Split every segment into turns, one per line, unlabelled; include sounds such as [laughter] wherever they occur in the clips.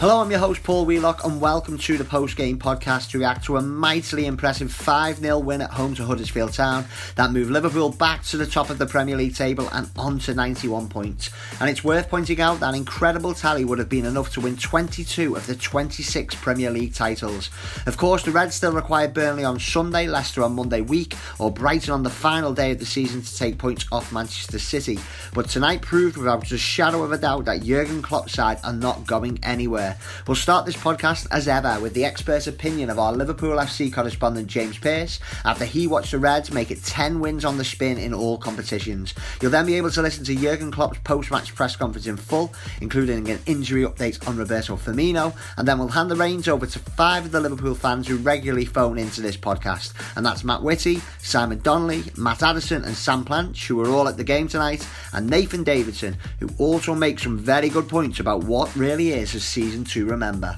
Hello, I'm your host Paul Wheelock, and welcome to the post game podcast to react to a mightily impressive 5 0 win at home to Huddersfield Town that moved Liverpool back to the top of the Premier League table and on to 91 points. And it's worth pointing out that incredible tally would have been enough to win 22 of the 26 Premier League titles. Of course, the Reds still require Burnley on Sunday, Leicester on Monday week, or Brighton on the final day of the season to take points off Manchester City. But tonight proved without a shadow of a doubt that Jurgen Klopp's side are not going anywhere. We'll start this podcast as ever with the expert opinion of our Liverpool FC correspondent James Pearce after he watched the Reds make it 10 wins on the spin in all competitions. You'll then be able to listen to Jurgen Klopp's post-match press conference in full, including an injury update on Roberto Firmino, and then we'll hand the reins over to five of the Liverpool fans who regularly phone into this podcast, and that's Matt Whitty, Simon Donnelly, Matt Addison, and Sam Planch, who are all at the game tonight, and Nathan Davidson, who also makes some very good points about what really is a season to remember.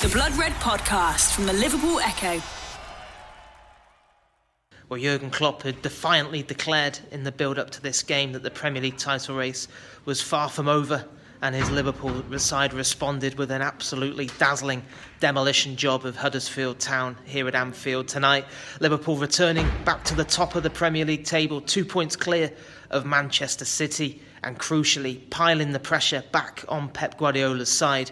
The Blood Red podcast from the Liverpool Echo.
Well, Jurgen Klopp had defiantly declared in the build up to this game that the Premier League title race was far from over, and his Liverpool side responded with an absolutely dazzling demolition job of Huddersfield Town here at Anfield tonight. Liverpool returning back to the top of the Premier League table, two points clear of Manchester City, and crucially, piling the pressure back on Pep Guardiola's side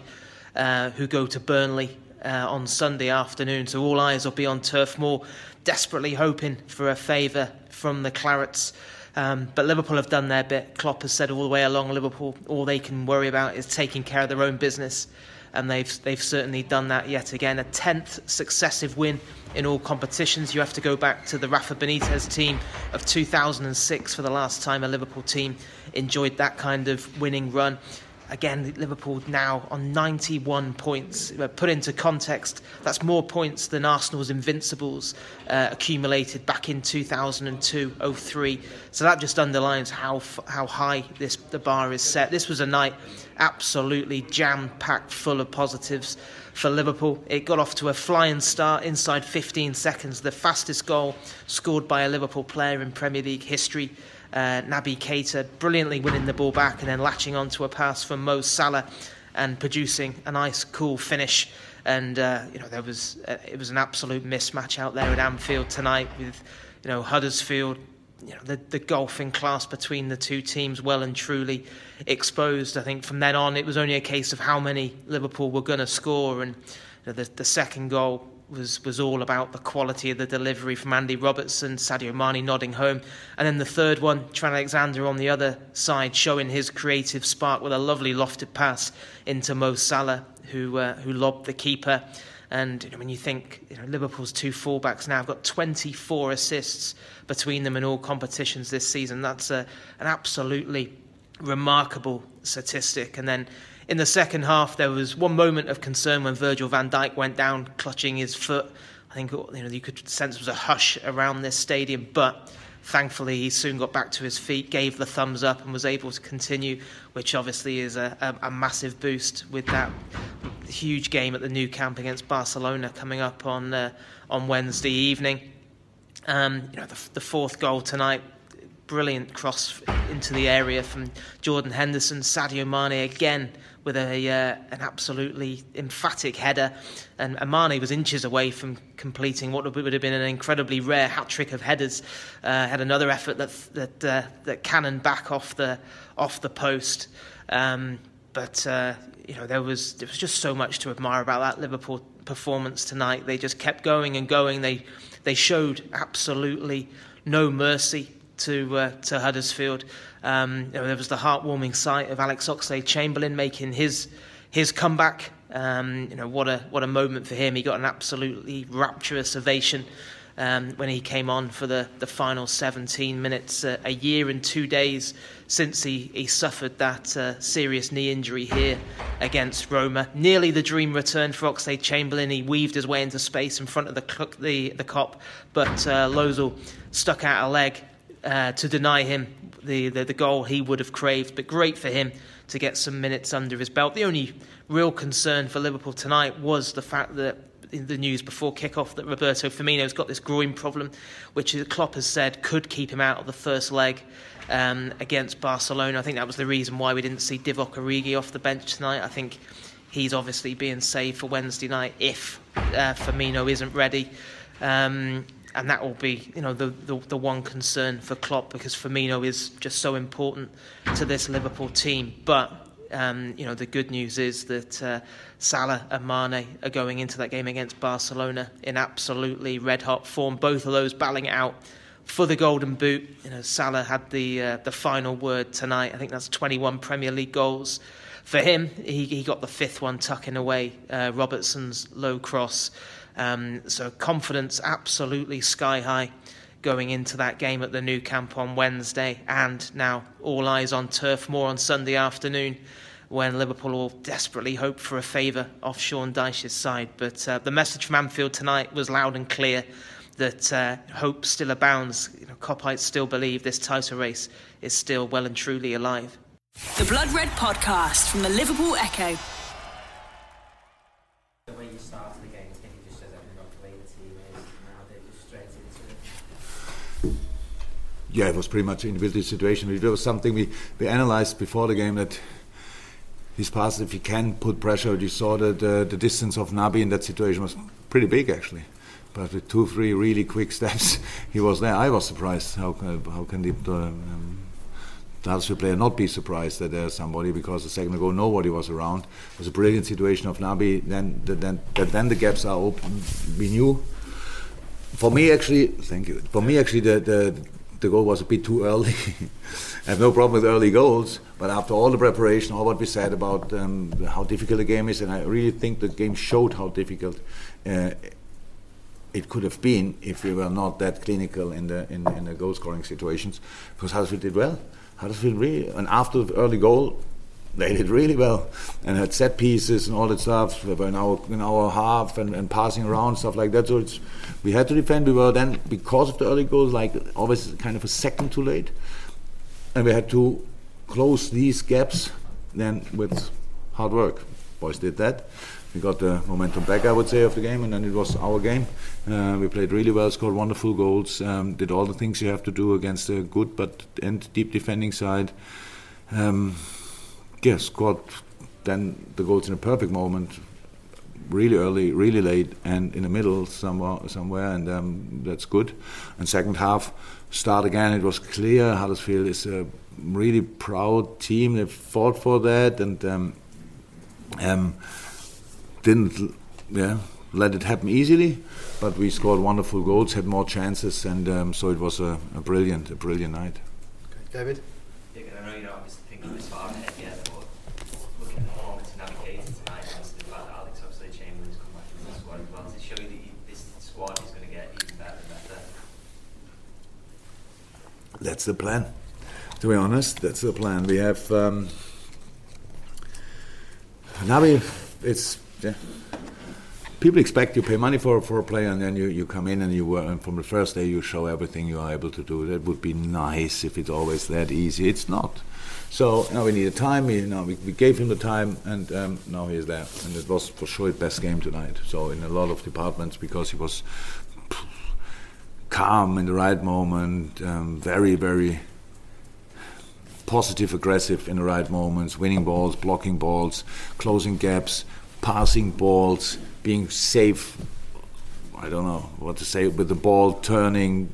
uh, who go to Burnley uh, on Sunday afternoon. So all eyes will be on Turf Moor, desperately hoping for a favour from the Clarets. Um, but Liverpool have done their bit. Klopp has said all the way along, Liverpool, all they can worry about is taking care of their own business. And they've, they've certainly done that yet again. A 10th successive win in all competitions. You have to go back to the Rafa Benitez team of 2006 for the last time a Liverpool team enjoyed that kind of winning run. Again, Liverpool now on 91 points. Put into context, that's more points than Arsenal's Invincibles uh, accumulated back in 2002-03. So that just underlines how how high this the bar is set. This was a night absolutely jam-packed, full of positives for Liverpool. It got off to a flying start inside 15 seconds, the fastest goal scored by a Liverpool player in Premier League history uh, Naby Keita brilliantly winning the ball back and then latching onto a pass from Mo Salah and producing a nice, cool finish. And uh, you know there was uh, it was an absolute mismatch out there at Anfield tonight with you know Huddersfield. You know the, the golfing class between the two teams well and truly exposed. I think from then on it was only a case of how many Liverpool were going to score, and you know, the, the second goal was was all about the quality of the delivery from Andy Robertson, Sadio Mane nodding home, and then the third one, Trent Alexander on the other side, showing his creative spark with a lovely lofted pass into Mo Salah, who uh, who lobbed the keeper. And you know, when you think you know, Liverpool's two fullbacks now have got 24 assists between them in all competitions this season, that's a, an absolutely remarkable statistic. And then in the second half, there was one moment of concern when Virgil van Dijk went down, clutching his foot. I think you know you could sense there was a hush around this stadium, but thankfully he soon got back to his feet, gave the thumbs up, and was able to continue, which obviously is a, a, a massive boost with that huge game at the Nou Camp against Barcelona coming up on uh, on Wednesday evening. Um, you know the, the fourth goal tonight brilliant cross into the area from Jordan Henderson, Sadio Mane again with a uh, an absolutely emphatic header, and Mane was inches away from completing what would have been an incredibly rare hat trick of headers. Uh, had another effort that that uh, that cannoned back off the off the post, um, but uh, you know there was there was just so much to admire about that Liverpool performance tonight. They just kept going and going. They they showed absolutely no mercy to uh, to Huddersfield. Um, you know, there was the heartwarming sight of Alex Oxlade-Chamberlain making his his comeback. Um, you know what a what a moment for him. He got an absolutely rapturous ovation um, when he came on for the, the final 17 minutes. Uh, a year and two days since he, he suffered that uh, serious knee injury here against Roma. Nearly the dream return for Oxlade-Chamberlain. He weaved his way into space in front of the the, the Kop, but uh, stuck out a leg uh, to deny him the, the, the goal he would have craved. But great for him to get some minutes under his belt. The only real concern for Liverpool tonight was the fact that in the news before kickoff that Roberto Firmino's got this groin problem, which Klopp has said could keep him out of the first leg um, against Barcelona. I think that was the reason why we didn't see Divock Origi off the bench tonight. I think he's obviously being saved for Wednesday night if uh, Firmino isn't ready. Um, and that will be, you know, the, the, the one concern for Klopp because Firmino is just so important to this Liverpool team. But um, you know, the good news is that uh, Salah and Mane are going into that game against Barcelona in absolutely red hot form. Both of those battling out for the Golden Boot. You know, Salah had the uh, the final word tonight. I think that's 21 Premier League goals for him. He, he got the fifth one tucking away uh, Robertson's low cross. Um, so confidence absolutely sky high going into that game at the Nou Camp on Wednesday, and now all eyes on Turf Moor on Sunday afternoon when Liverpool will desperately hope for a favour off Sean Dyche's side. But uh, the message from Anfield tonight was loud and clear that uh, hope still abounds. You know, Kopites still believe this title race is still well and truly alive.
The Blood Red Podcast from the Liverpool Echo.
The way you started the game, I think it just says everything about the way the team is now. They're just straight into it.
Yeah, it was pretty much an individual situation. It was something we, we analyzed before the game that his pass, if he can put pressure, you saw that uh, the distance of Naby in that situation was pretty big actually. But with two, three really quick [laughs] steps, he was there. I was surprised. How, uh, how can the, um, Huddersfield player not be surprised that there's somebody because a second ago nobody was around. It was a brilliant situation of Naby. Then, the, then, then the gaps are open. We knew. For me, actually, thank you. For me, actually, the, the the goal was a bit too early. [laughs] I have no problem with early goals, but after all the preparation, all what we said about um, how difficult the game is, and I really think the game showed how difficult uh, it could have been if we were not that clinical in the in, in the goal scoring situations, because Huddersfield did well. Huddersfield really, and after the early goal, they did really well and had set pieces and all that stuff in our in our half and, and passing around stuff like that. So it's we had to defend. We were then because of the early goals, like always kind of a second too late, and we had to close these gaps then with hard work. Boys did that. We got the momentum back, I would say, of the game, and then it was our game. Uh, we played really well, scored wonderful goals, um, did all the things you have to do against a good but and deep defending side. Um, yeah, scored then the goals in a perfect moment, really early, really late, and in the middle somewhere, somewhere, and um, that's good. And second half, start again. It was clear Huddersfield is a really proud team. They fought for that and um, um, didn't, yeah, let it happen easily. But we scored wonderful goals, had more chances, and um, so it was a, a, brilliant, a brilliant night.
Okay. David.
Yeah, I know you're not obviously thinking this far ahead yet, but looking at the performance in Naby Keita tonight, and the fact that Alex Oxlade-Chamberlain's come back into the squad as well, does show you that this squad is going to get even better and better?
That's the plan. To be honest, that's the plan. We have um, now it's yeah. People expect you pay money for for a player, and then you, you come in and you and from the first day you show everything you are able to do. That would be nice if it's always that easy. It's not. So now we need a time. We, we, we gave him the time, and um, now he is there. And it was for sure his best game tonight. So in a lot of departments, because he was calm in the right moment, um, very very positive, aggressive in the right moments, winning balls, blocking balls, closing gaps, passing balls, being safe. I don't know what to say with the ball turning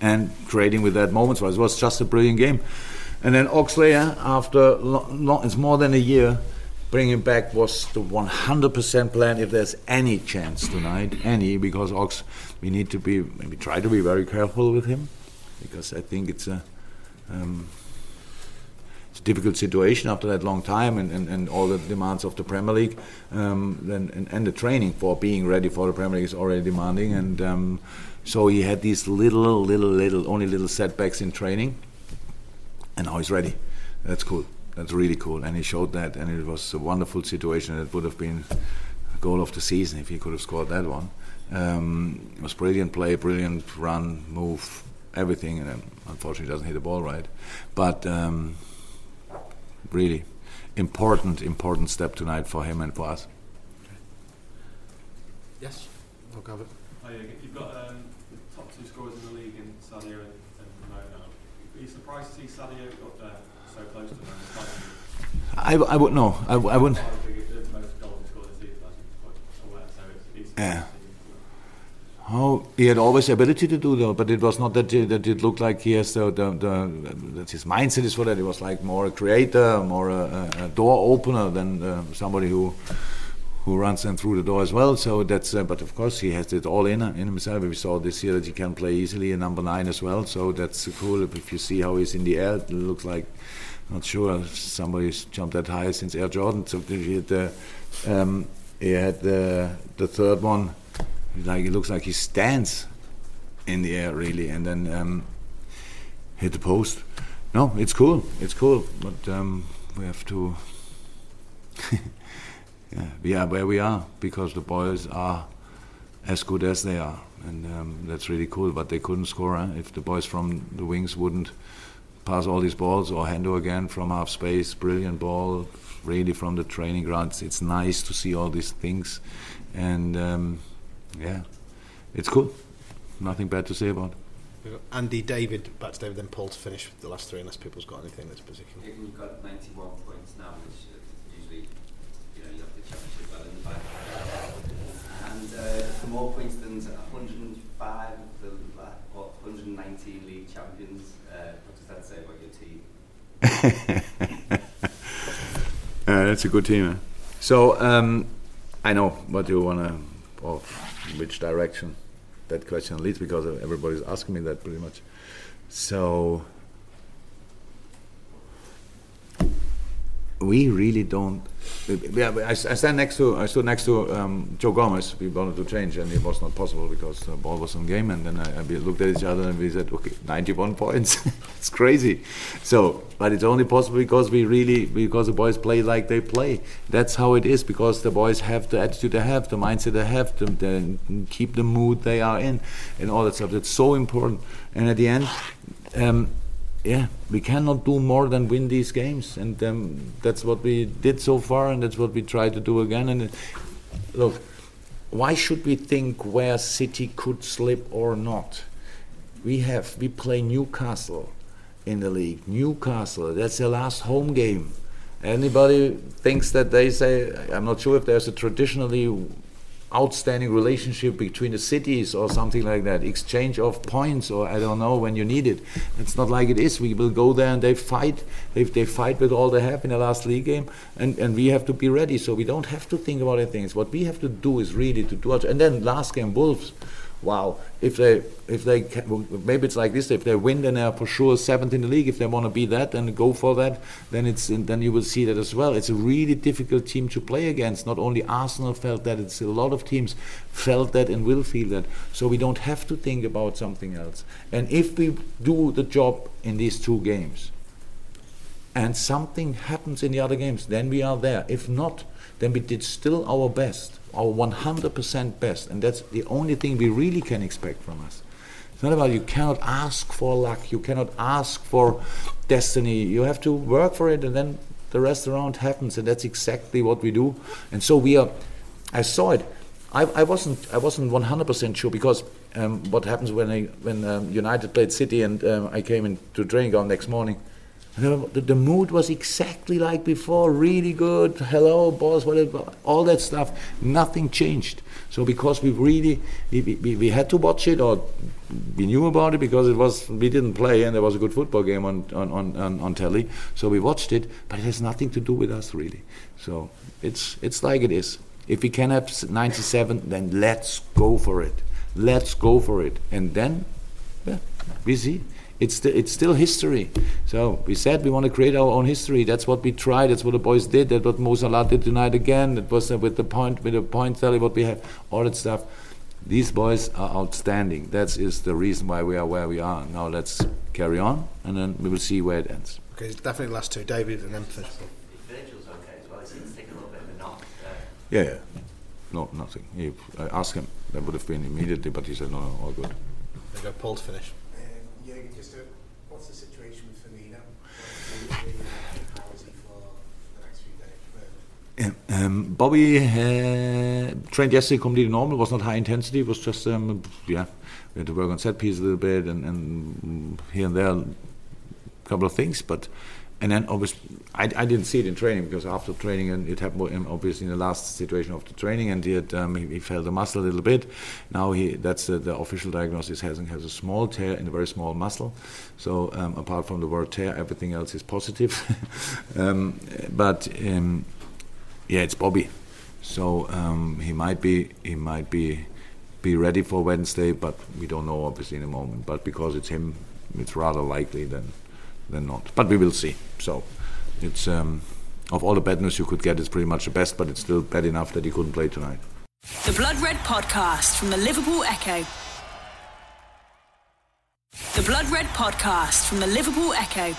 and creating with that moments. It was just a brilliant game. And then Oxlade, after lo- it's more than a year, bringing back was the 100% plan. If there's any chance tonight, any, because Ox, we need to be maybe try to be very careful with him, because I think it's a. Um, difficult situation after that long time and, and, and all the demands of the Premier League. Um, then, and, and, the training for being ready for the Premier League is already demanding. And um, so he had these little, little, little, only little setbacks in training. And now he's ready. That's cool. That's really cool. And he showed that. And it was a wonderful situation. It would have been a goal of the season if he could have scored that one. Um, it was brilliant play, brilliant run, move, everything. And unfortunately, doesn't hit the ball right. But um, really important, important step tonight for him and for us.
Yes.
I'll have it.
Oh, yeah, you've got um, the top two scorers in the league in Sadio and, and Ramona. Are you surprised to see Sadio up there so close to them?
I, I would no. I, I wouldn't.
The most goals scored this season, I think, quite aware. So it's, it's
Yeah. Oh, he had always the ability to do that, but it was not that that it looked like he has the, the, the that his mindset is for that. He was like more a creator, more a, a, door opener than uh, somebody who who runs them through the door as well. So that's. Uh, but of course, he has it all in in himself. We saw this year that he can play easily a number nine as well. So that's cool. If you see how he's in the air, it looks like. Not sure somebody's jumped that high since Air Jordan. So he had the, um, he had the the third one like it looks like he stands in the air really and then um, hit the post no it's cool it's cool but um, we have to [laughs] yeah, we are where we are because the boys are as good as they are and um, that's really cool but they couldn't score huh? if the boys from the wings wouldn't pass all these balls or Hendo again from half space brilliant ball really from the training grounds it's nice to see all these things and um, yeah, it's cool. Nothing bad to say about it.
We've got Andy, David, back to David, then Paul to finish with the last three, unless people's got anything that's particular.
You've got 91 points now, which uh, usually, you know, you have the championship well in the back. And uh, for more points than 105 of the or 119 league champions, uh, what does that say about your team? [laughs]
Uh, that's a good team. eh? So um, I know what you want to, or which direction that question leads because everybody's asking me that pretty much. So we really don't. Yeah, I, I stand next to I stood next to um, Joe Gomez. We wanted to change, and it was not possible because the ball was on game. And then I, I we looked at each other and we said, "Okay, 91 [laughs] points. [laughs] it's crazy." So, but it's only possible because we really because the boys play like they play. That's how it is because the boys have the attitude they have, the mindset they have, to the keep the mood they are in, and all that stuff. That's so important. And at the end. Um, yeah, we cannot do more than win these games, and um, that's what we did so far, and that's what we try to do again. And look, why should we think where City could slip or not? We have we play Newcastle in the league. Newcastle, that's the last home game. Anybody thinks that they say I'm not sure if there's a traditionally outstanding relationship between the cities or something like that. Exchange of points or i don't know when you need it. It's not like it is. We will go there and they fight. They, they fight with all they have in the last league game and, and we have to be ready. So we don't have to think about anything. What we have to do is really to do it and then last game wolves wow if they if they can, maybe it's like this if they win then they're for sure seventh in the league. If they want to be that and go for that then it's then you will see that as well. It's a really difficult team to play against. Not only Arsenal felt that it's a lot of teams felt that and will feel that. So we don't have to think about something else. And if we do the job in these two games and something happens in the other games then we are there. If not then we did still our best our 100% best and that's the only thing we really can expect from us. It's not about you cannot ask for luck you cannot ask for destiny. You have to work for it and then the rest around happens and that's exactly what we do. And so we are i saw it. I, I wasn't i wasn't 100% sure because um, what happens when I, when um, united played city and um, i came into training ground next morning the, mood was exactly like before, really good. Hello, boss, whatever, all that stuff. Nothing changed. So because we really we, we, we had to watch it, or we knew about it because it was we didn't play and there was a good football game on on, on, on, on telly. So we watched it, but it has nothing to do with us really. So it's it's like it is. If we can have 97, then let's go for it. Let's go for it, and then yeah, we see it's, st- it's still history. So we said we want to create our own history. That's what we tried. That's what the boys did. That's what Mo Salah did tonight again. It was uh, with the point, with the point tally, what we have, all that stuff. These boys are outstanding. That is the reason why we are where we are. Now let's carry on, and then we will see where it ends.
Okay, it's definitely the last two, David and then finish.
Virgil's okay as well, it seems to take a little bit of a knock. Uh,
Yeah, yeah. No, nothing. He, I asked him. That would have been immediately, but he said no, no, all good.
There you go, Paul to finish.
Jürgen, just a, what's the situation with Firmino? How is he for the next few days? Um,
Yeah, Bobby uh, trained yesterday completely normal. It was not high intensity. It was just um, yeah, we had to work on set piece a little bit and, and here and there a couple of things. But and then obviously I, I didn't see it in training because after training and it happened obviously in the last situation of the training and he had um, he, he felt the muscle a little bit. Now he that's uh, the official diagnosis has has a small tear in a very small muscle. So um, apart from the word tear, everything else is positive. [laughs] um, but um, yeah, it's Bobby. So um, he might be he might be be ready for Wednesday, but we don't know obviously in a moment. But because it's him, it's rather likely than than not. But we will see. So it's um, of all the bad news you could get, it's pretty much the best, but it's still bad enough that he couldn't play tonight.
The Blood Red Podcast from the Liverpool Echo. The Blood Red Podcast from the Liverpool Echo.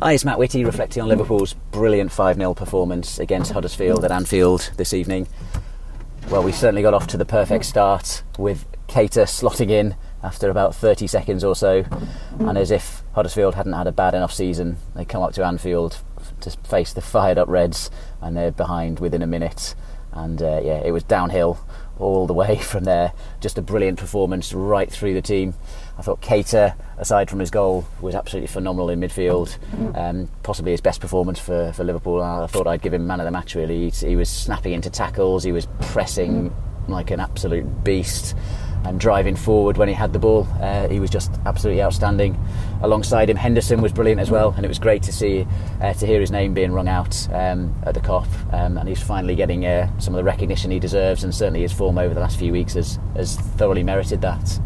Hi, it's Matt Whitty reflecting on Liverpool's brilliant 5 0 performance against Huddersfield at Anfield this evening. Well, we certainly got off to the perfect start with Keita slotting in after about 30 seconds or so. And as if Huddersfield hadn't had a bad enough season, they come up to Anfield to face the fired up Reds and they're behind within a minute. And uh, yeah, it was downhill all the way [laughs] from there. Just a brilliant performance right through the team. I thought Keita, aside from his goal, was absolutely phenomenal in midfield. Um, possibly his best performance for, for Liverpool. I thought I'd give him man of the match. Really, he, he was snapping into tackles. He was pressing like an absolute beast and driving forward when he had the ball. Uh, he was just absolutely outstanding. Alongside him, Henderson was brilliant as well, and it was great to see uh, to hear his name being rung out um, at the Kop, um, and he's finally getting uh, some of the recognition he deserves, and certainly his form over the last few weeks has, has thoroughly merited that.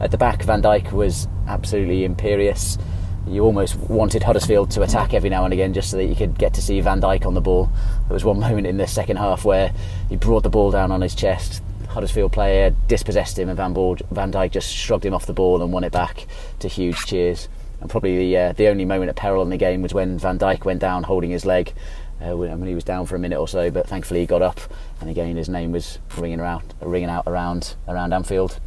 At the back, Van Dijk was absolutely imperious. You almost wanted Huddersfield to attack every now and again just so that you could get to see Van Dijk on the ball. There was one moment in the second half where he brought the ball down on his chest, Huddersfield player dispossessed him, and Van, Ball, Van Dijk just shrugged him off the ball and won it back to huge cheers. And probably the uh, the only moment of peril in the game was when Van Dijk went down holding his leg. Uh, when he was down for a minute or so, but thankfully he got up, and again his name was ringing around, ringing out around around Anfield.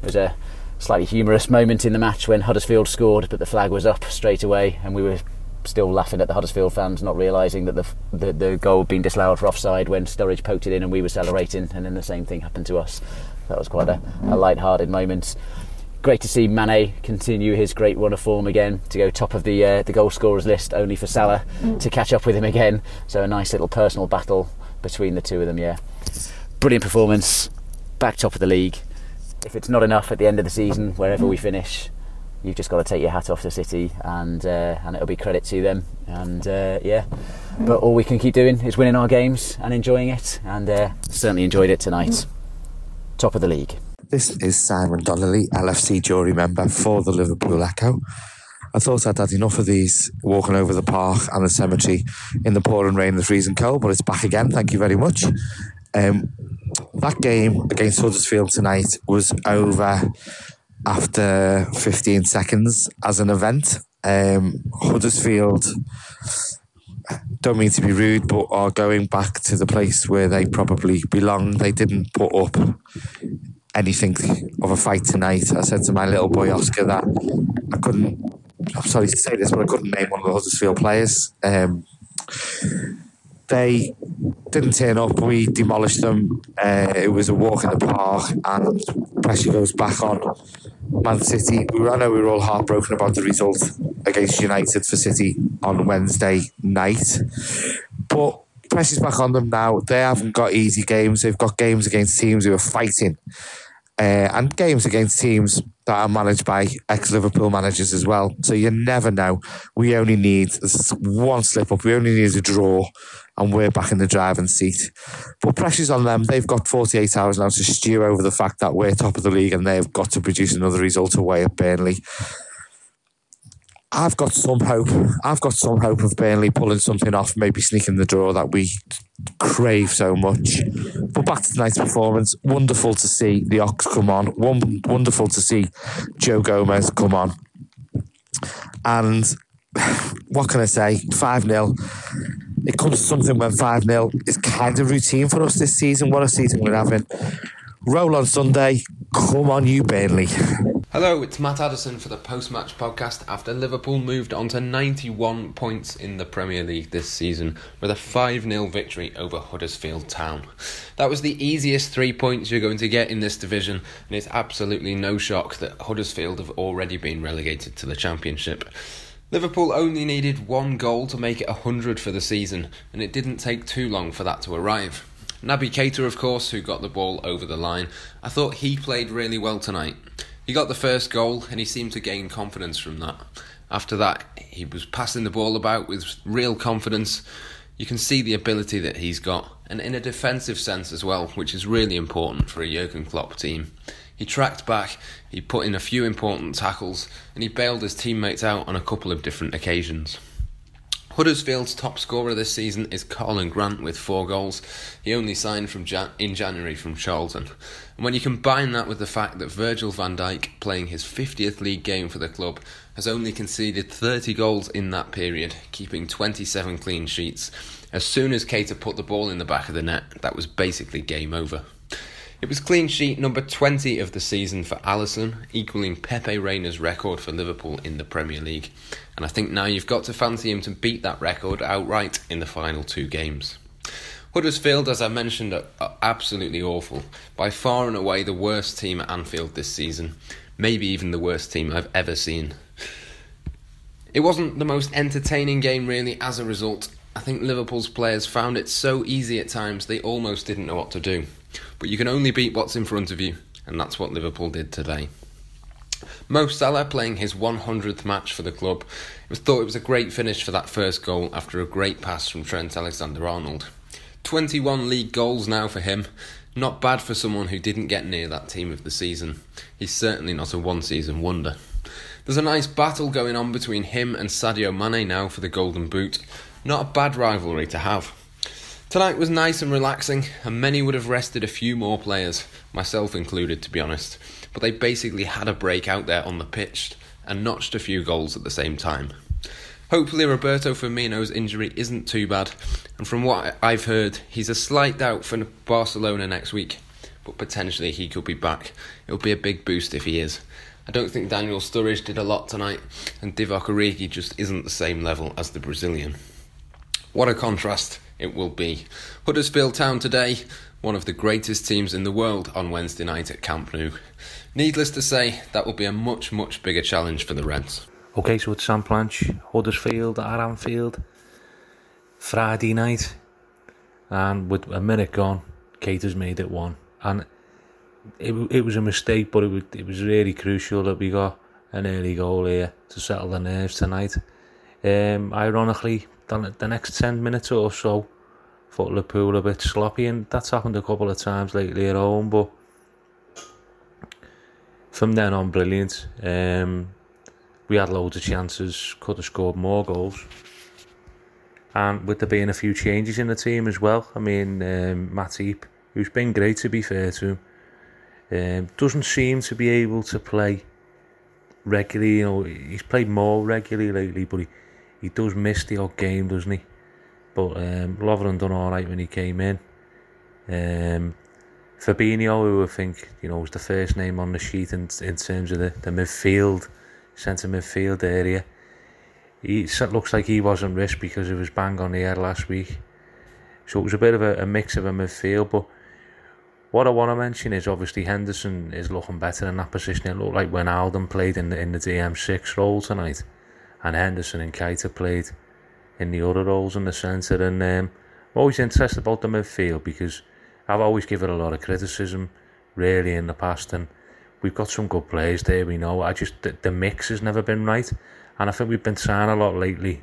It was a slightly humorous moment in the match when Huddersfield scored, but the flag was up straight away, and we were still laughing at the Huddersfield fans, not realising that the, the, the goal had been disallowed for offside when Sturridge poked it in and we were celebrating, and then the same thing happened to us. That was quite a, a light-hearted moment. Great to see Mane continue his great run of form again to go top of the uh, the goal scorers list, only for Salah to catch up with him again. So a nice little personal battle between the two of them. Yeah, brilliant performance, back top of the league. If it's not enough at the end of the season, wherever we finish, you've just got to take your hat off to City, and uh, and it'll be credit to them. And uh, yeah, but all we can keep doing is winning our games and enjoying it, and uh, certainly enjoyed it tonight. Top of the league.
This is Simon Donnelly, LFC jury member for the Liverpool Echo. I thought I'd had enough of these walking over the park and the cemetery in the pouring rain the freezing cold, but it's back again. Thank you very much. Um, that game against Huddersfield tonight was over after 15 seconds as an event. Um, Huddersfield, don't mean to be rude, but are going back to the place where they probably belong. They didn't put up anything of a fight tonight. I said to my little boy Oscar that I couldn't, I'm sorry to say this, but I couldn't name one of the Huddersfield players. Um, they didn't turn up. We demolished them. Uh, it was a walk in the park, and pressure goes back on Man City. I know we were all heartbroken about the result against United for City on Wednesday night, but pressure's back on them now. They haven't got easy games. They've got games against teams who are fighting, uh, and games against teams that are managed by ex Liverpool managers as well. So you never know. We only need one slip up. We only need a draw, and we're back in the driving seat. But pressure's on them. They've got 48 hours now to stew over the fact that we're top of the league and they've got to produce another result away at Burnley. I've got some hope. I've got some hope of Burnley pulling something off, maybe sneaking the draw that we crave so much. But back to tonight's performance. Wonderful to see the Ox come on. Wonderful to see Joe Gomez come on. And what can I say? 5 0. It comes to something when 5 0 is kind of routine for us this season. What a season we're having. Roll on Sunday. Come on, you Burnley.
Hello, it's Matt Addison for the post match podcast after Liverpool moved on to 91 points in the Premier League this season with a 5 0 victory over Huddersfield Town. That was the easiest three points you're going to get in this division, and it's absolutely no shock that Huddersfield have already been relegated to the Championship. Liverpool only needed one goal to make it 100 for the season, and it didn't take too long for that to arrive. Naby Keita, of course, who got the ball over the line, I thought he played really well tonight. He got the first goal and he seemed to gain confidence from that. After that, he was passing the ball about with real confidence. You can see the ability that he's got, and in a defensive sense as well, which is really important for a Jurgen Klopp team. He tracked back, he put in a few important tackles, and he bailed his teammates out on a couple of different occasions. Huddersfield's top scorer this season is Karlan Grant with four goals. He only signed from Jan- in January from Charlton. And when you combine that with the fact that Virgil van Dijk, playing his 50th league game for the club, has only conceded 30 goals in that period, keeping 27 clean sheets, as soon as Keita put the ball in the back of the net, that was basically game over. It was clean sheet number 20 of the season for Alisson, equaling Pepe Reina's record for Liverpool in the Premier League. And I think now you've got to fancy him to beat that record outright in the final two games. Huddersfield, as I mentioned, are absolutely awful. By far and away the worst team at Anfield this season. Maybe even the worst team I've ever seen. It wasn't the most entertaining game, really, as a result. I think Liverpool's players found it so easy at times they almost didn't know what to do. But you can only beat what's in front of you, and that's what Liverpool did today. Mo Salah playing his 100th match for the club. It was thought it was a great finish for that first goal after a great pass from Trent Alexander-Arnold. 21 league goals now for him. Not bad for someone who didn't get near that team of the season. He's certainly not a one season wonder. There's a nice battle going on between him and Sadio Mane now for the Golden Boot. Not a bad rivalry to have. Tonight was nice and relaxing, and many would have rested a few more players, myself included, to be honest. But they basically had a break out there on the pitch and notched a few goals at the same time. Hopefully, Roberto Firmino's injury isn't too bad, and from what I've heard, he's a slight doubt for Barcelona next week, but potentially he could be back. It'll be a big boost if he is. I don't think Daniel Sturridge did a lot tonight, and Divock Origi just isn't the same level as the Brazilian. What a contrast it will be. Huddersfield Town today, one of the greatest teams in the world on Wednesday night at Camp Nou. Needless to say, that will be a much, much bigger challenge for the Reds.
Okay, so it's Sam Planch, Huddersfield at Anfield, Friday night, and with a minute gone, Keita's made it one, and it it was a mistake, but it was, it was really crucial that we got an early goal here to settle the nerves tonight. Um, ironically, the, the next 10 minutes or so, thought Liverpool a bit sloppy, and that's happened a couple of times lately at home, but from then on, brilliant. Um, we had loads of chances, could have scored more goals. And with there being a few changes in the team as well, I mean, um, Matip, who's been great to be fair to him, um, doesn't seem to be able to play regularly. You know, he's played more regularly lately, but he, he does miss the odd game, doesn't he? But um, Lovren done all right when he came in. Um, Fabinho, who I think you know was the first name on the sheet in, in terms of the, the midfield, centre midfield area. He looks like he wasn't risk because he was bang on the air last week. So it was a bit of a, a mix of a midfield. But what I want to mention is obviously Henderson is looking better in that position. It looked like when Alden played in the, in the DM6 role tonight, and Henderson and Keita played in the other roles in the centre. And um, I'm always interested about the midfield because I've always given a lot of criticism, really, in the past. And we've got some good players there, we know. I just, the, the mix has never been right. And I think we've been trying a lot lately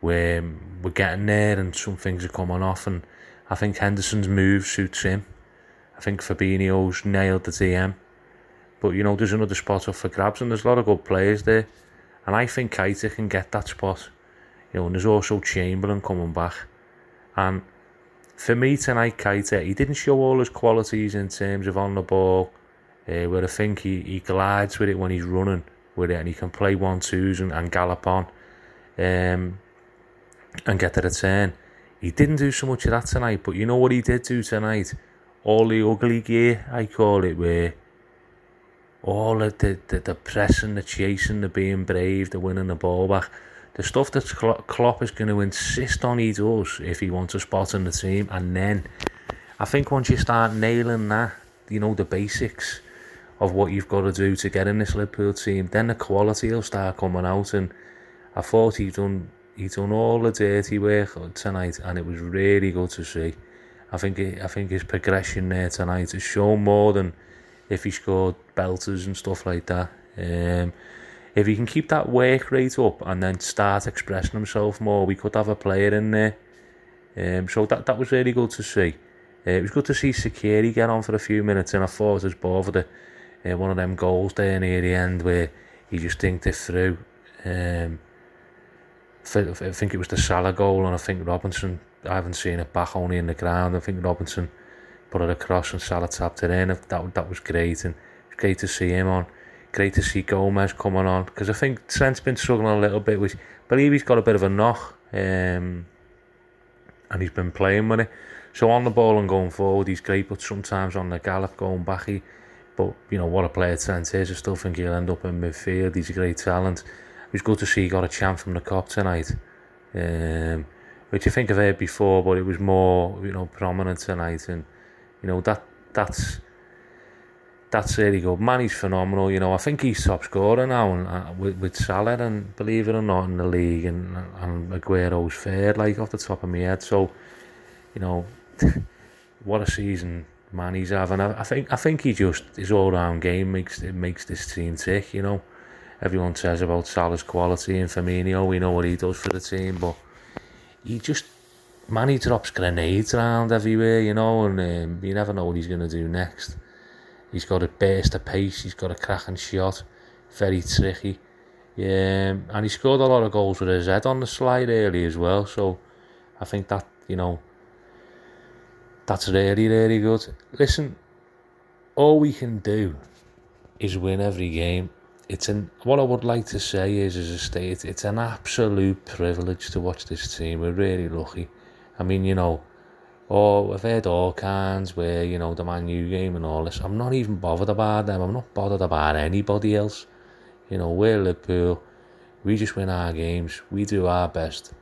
where we're getting there and some things are coming off. And I think Henderson's move suits him. I think Fabinho's nailed the DM. But, you know, there's another spot up for grabs and there's a lot of good players there. And I think Keita can get that spot. You know, and there's also Chamberlain coming back. And for me tonight, Keita, he didn't show all his qualities in terms of on the ball, uh, where I think he, he glides with it when he's running with it and he can play one twos and, and gallop on um, and get the return. He didn't do so much of that tonight, but you know what he did do tonight? All the ugly gear, I call it, where all of the, the, the pressing, the chasing, the being brave, the winning the ball back, the stuff that Klopp is going to insist on he does if he wants a spot in the team. And then I think once you start nailing that, you know, the basics of what you've got to do to get in this Liverpool team, then the quality will start coming out. And I thought he'd done he'd done all the dirty work tonight, and it was really good to see. I think I think his progression there tonight has shown more than if he scored belters and stuff like that. Um, if he can keep that work rate up and then start expressing himself more, we could have a player in there. Um, so that that was really good to see. Uh, it was good to see Shaqiri get on for a few minutes, and I thought it was the uh, one of them goals there near the end where he just dinked it through. Um, I think it was the Salah goal, and I think Robinson. I haven't seen it back only in the ground. I think Robinson put it across and Salah tapped it in. That that was great, and it's great to see him on. Great to see Gomez coming on because I think Trent's been struggling a little bit. Which I believe he's got a bit of a knock, um, and he's been playing with it. So on the ball and going forward, he's great. But sometimes on the gallop going back, he. But you know what a player Trent is. I still think he'll end up in midfield. He's a great talent. It was good to see he got a chance from the Kop tonight. Um, which I think I've heard before, but it was more, you know, prominent tonight, and you know that that's that's really good. He's phenomenal. You know, I think he's top scorer now, and uh, with, with Salah, and believe it or not, in the league, and and Aguero's third, like off the top of my head. So, you know, [laughs] what a season man he's having. I, I think I think he just his all round game makes it makes this team tick. You know, everyone says about Salah's quality and Firmino. We know what he does for the team, but he just man he drops grenades around everywhere, you know, and um, you never know what he's going to do next. He's got a burst of pace, he's got a cracking shot, very tricky. Um, and he scored a lot of goals with his head on the slide early as well, so I think that, you know, that's really, really good. Listen, all we can do is win every game it's an what I would like to say is as a state it's an absolute privilege to watch this team we're really lucky I mean you know oh I've heard all kinds where you know the Man U game and all this. I'm not even bothered about them. I'm not bothered about anybody else. You know we're Liverpool. We just win our games. We do our best.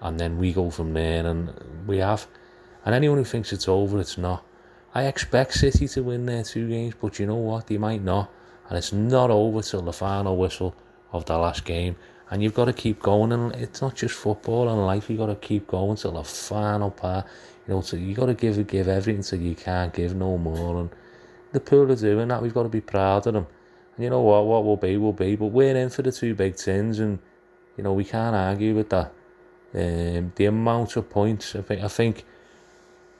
And then we go from there. And we have. And anyone who thinks it's over it's not. I expect City to win their two games but you know what? They might not. And it's not over till the final whistle of the last game and you've got to keep going and it's not just football and life you've got to keep going till the final part you know so you got to give give everything so you can't give no more and the pool are doing that we've got to be proud of them. And you know what what will be will be but we're in for the two big tins and you know we can't argue with that. Um, the amount of points I think I think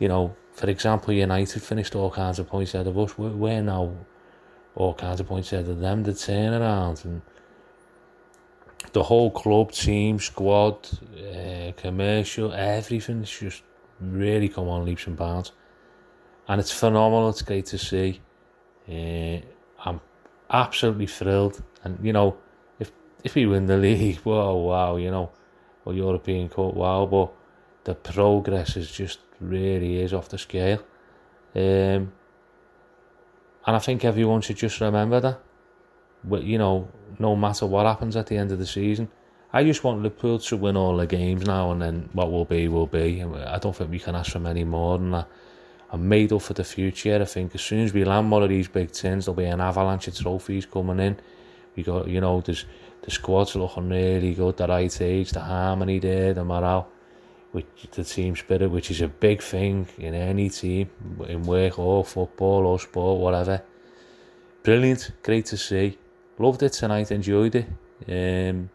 you know for example United finished all kinds of points ahead of us. We're, we're now all kinds of points ahead of them, the turnaround and the whole club, team, squad, uh, commercial, everything's just really come on leaps and bounds. And it's phenomenal, it's great to see. Uh, I'm absolutely thrilled. And, you know, if if we win the [laughs] league, wow, wow, you know, or European Cup, wow, but the progress is just really is off the scale. Um, and I think everyone should just remember that. You know, no matter what happens at the end of the season, I just want Liverpool to win all the games now and then what will be, will be. I don't think we can ask for any more than that. I'm made up for the future. I think as soon as we land one of these big tins, there'll be an avalanche of trophies coming in. We got, you know, there's the squad's looking really good, the right age, the harmony there, the morale, which the team spirit, which is a big thing in any team, in work or football or sport, whatever. Brilliant, great to see. Loved it tonight, enjoyed it. Um,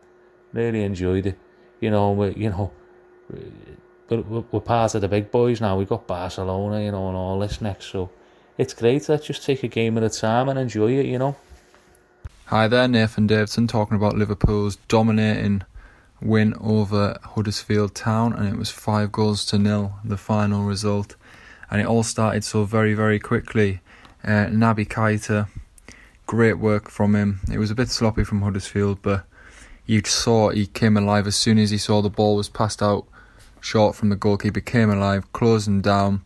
really enjoyed it. You know, we, you know, we're, we're part of the big boys now. We've got Barcelona, you know, and all this next. So it's great. Let's just take a game at a time and enjoy it, you know.
Hi there, Nathan Davidson talking about Liverpool's dominating win over Huddersfield Town, and it was five goals to nil, the final result. And it all started so very, very quickly. Uh, Naby Keita, great work from him. It was a bit sloppy from Huddersfield, but you saw he came alive as soon as he saw the ball was passed out short from the goalkeeper, came alive, closing down.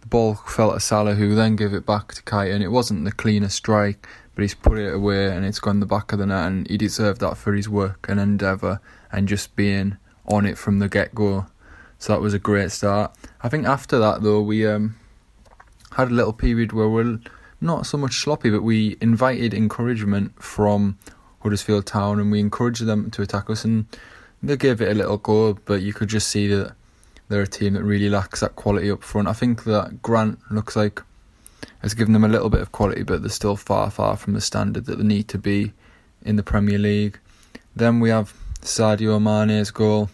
The ball fell to Salah, who then gave it back to Keita, and it wasn't the cleanest strike, but he's put it away and it's gone the back of the net, and he deserved that for his work and endeavour and just being on it from the get go. So that was a great start. I think after that though we um, had a little period where we're not so much sloppy, but we invited encouragement from Huddersfield Town and we encouraged them to attack us and they gave it a little go, but you could just see that they're a team that really lacks that quality up front. I think that Grant looks like has given them a little bit of quality, but they're still far, far from the standard that they need to be in the Premier League. Then we have Sadio Mane's goal.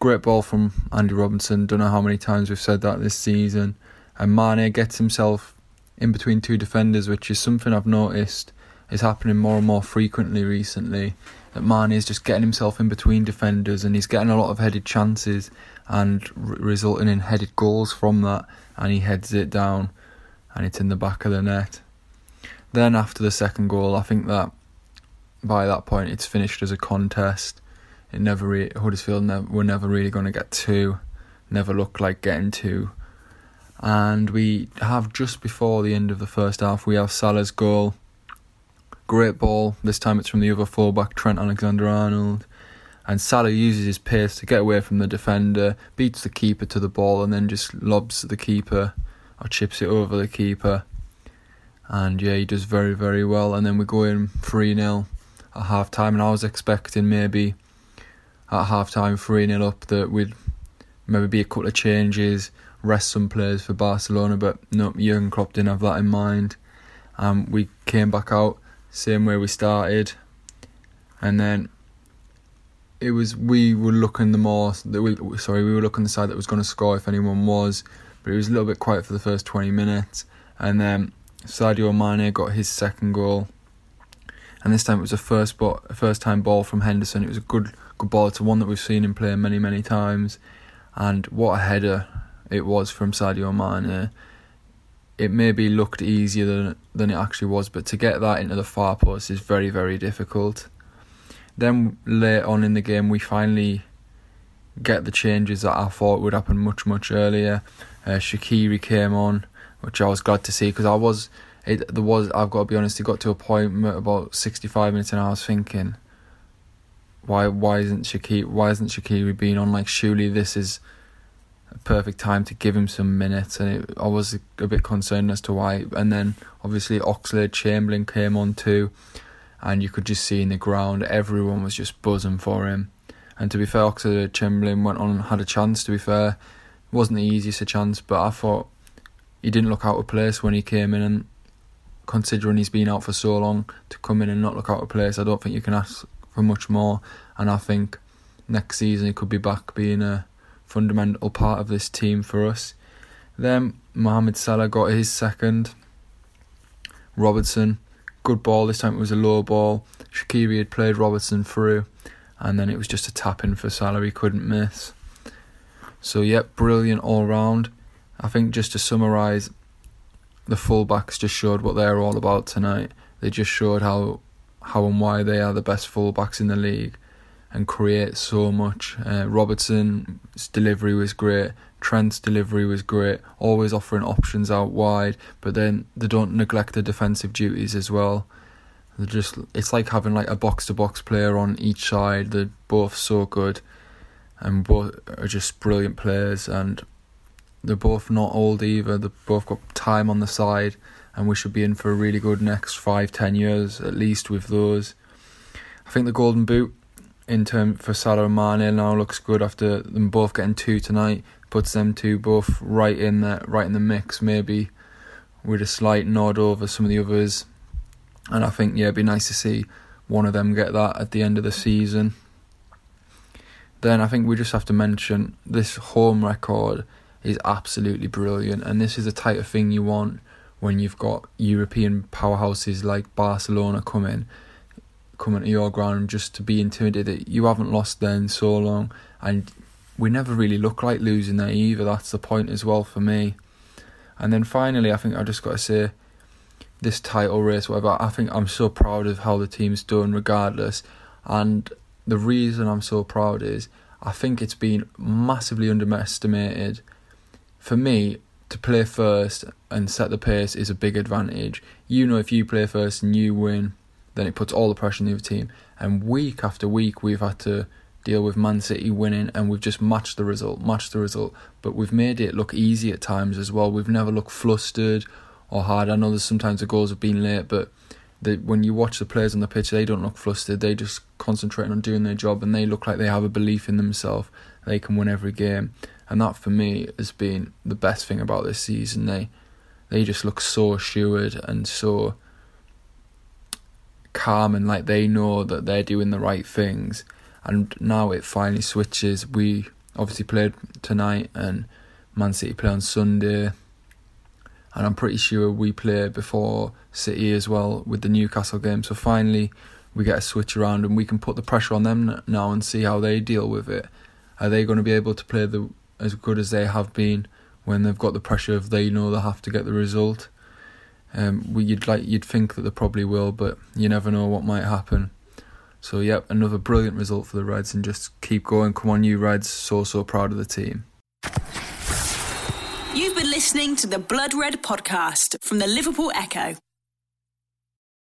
Great ball from Andy Robinson. Don't know how many times we've said that this season. And Mane gets himself in between two defenders, which is something I've noticed is happening more and more frequently recently. That Mane is just getting himself in between defenders and he's getting a lot of headed chances and r- resulting in headed goals from that. And he heads it down and it's in the back of the net. Then after the second goal, I think that by that point it's finished as a contest. It never re- Huddersfield never, were never really going to get two, never looked like getting two. And we have just before the end of the first half, we have Salah's goal. Great ball. This time it's from the other fullback, Trent Alexander Arnold. And Salah uses his pace to get away from the defender, beats the keeper to the ball, and then just lobs the keeper or chips it over the keeper. And yeah, he does very, very well. And then we go in 3 0 at half time. And I was expecting maybe at half time 3 0 up that we'd maybe be a couple of changes, rest some players for Barcelona. But no, Jurgen Klopp didn't have that in mind. Um, we came back out same way we started, and then it was we were looking the more we sorry we were looking the side that was going to score if anyone was, but it was a little bit quiet for the first twenty minutes, and then Sadio Mane got his second goal, and this time it was a first ball, a first time ball from Henderson. It was a good good ball. It's one that we've seen him play many many times, and what a header it was from Sadio Mane it maybe looked easier than than it actually was, but to get that into the far post is very very difficult. Then late on in the game, we finally get the changes that I thought would happen much much earlier. Uh, Shaqiri came on, which I was glad to see because I was it there was I've got to be honest. It got to a point about sixty five minutes, and I was thinking, why why isn't Shaqiri why isn't Shaqiri being on? Like surely this is perfect time to give him some minutes, and it, I was a bit concerned as to why. And then obviously Oxlade Chamberlain came on too, and you could just see in the ground everyone was just buzzing for him. And to be fair, Oxlade Chamberlain went on and had a chance. To be fair, it wasn't the easiest a chance, but I thought he didn't look out of place when he came in, and considering he's been out for so long, to come in and not look out of place, I don't think you can ask for much more. And I think next season he could be back being a fundamental part of this team for us. Then Mohamed Salah got his second. Robertson, good ball. This time it was a low ball. Shaqiri had played Robertson through, and then it was just a tap in for Salah. He couldn't miss. So, yep, brilliant all round. I think just to summarise, the fullbacks just showed what they're all about tonight. They just showed how how and why they are the best fullbacks in the league and create so much. Uh, Robertson's delivery was great. Trent's delivery was great. Always offering options out wide, but then they don't neglect the defensive duties as well. They're just it's like having like a box to box player on each side. They're both so good, and both are just brilliant players. And they're both not old either. They've both got time on the side, and we should be in for a really good next five, ten years at least with those. I think the Golden Boot in term for Salah and Mane now looks good after them both getting two tonight. Puts them two both right in the right in the mix, maybe with a slight nod over some of the others. And I think yeah, it'd be nice to see one of them get that at the end of the season. Then I think we just have to mention this home record is absolutely brilliant, and this is the type of thing you want when you've got European powerhouses like Barcelona coming coming to your ground just to be intimidated. That you haven't lost there in so long, and we never really look like losing there either. That's the point as well for me. And then finally, I think I just got to say this title race, whatever. I think I'm so proud of how the team's done, regardless. And the reason I'm so proud is I think it's been massively underestimated. For me, to play first and set the pace is a big advantage. You know, if you play first and you win, then it puts all the pressure on the other team. And week after week, we've had to deal with Man City winning, and we've just matched the result, matched the result. But we've made it look easy at times as well. We've never looked flustered or hard. I know there's sometimes the goals have been late, but when you watch the players on the pitch, they don't look flustered. They just concentrate on doing their job, and they look like they have a belief in themselves. They can win every game, and that for me has been the best thing about this season. They they just look so assured and so calm, and like they know that they're doing the right things. And now it finally switches. We obviously played tonight, and Man City play on Sunday and I'm pretty sure we play before City as well with the Newcastle game. So finally, we get a switch around and we can put the pressure on them now and see how they deal with it. Are they going to be able to play the as good as they have been when they've got the pressure of they know they have to get the result? Um, we, you'd like you'd think that they probably will, but you never know what might happen. So yep, another brilliant result for the Reds, and just keep going. Come on, you Reds! So so proud of the team.
You've been listening to the Blood Red podcast from the Liverpool Echo.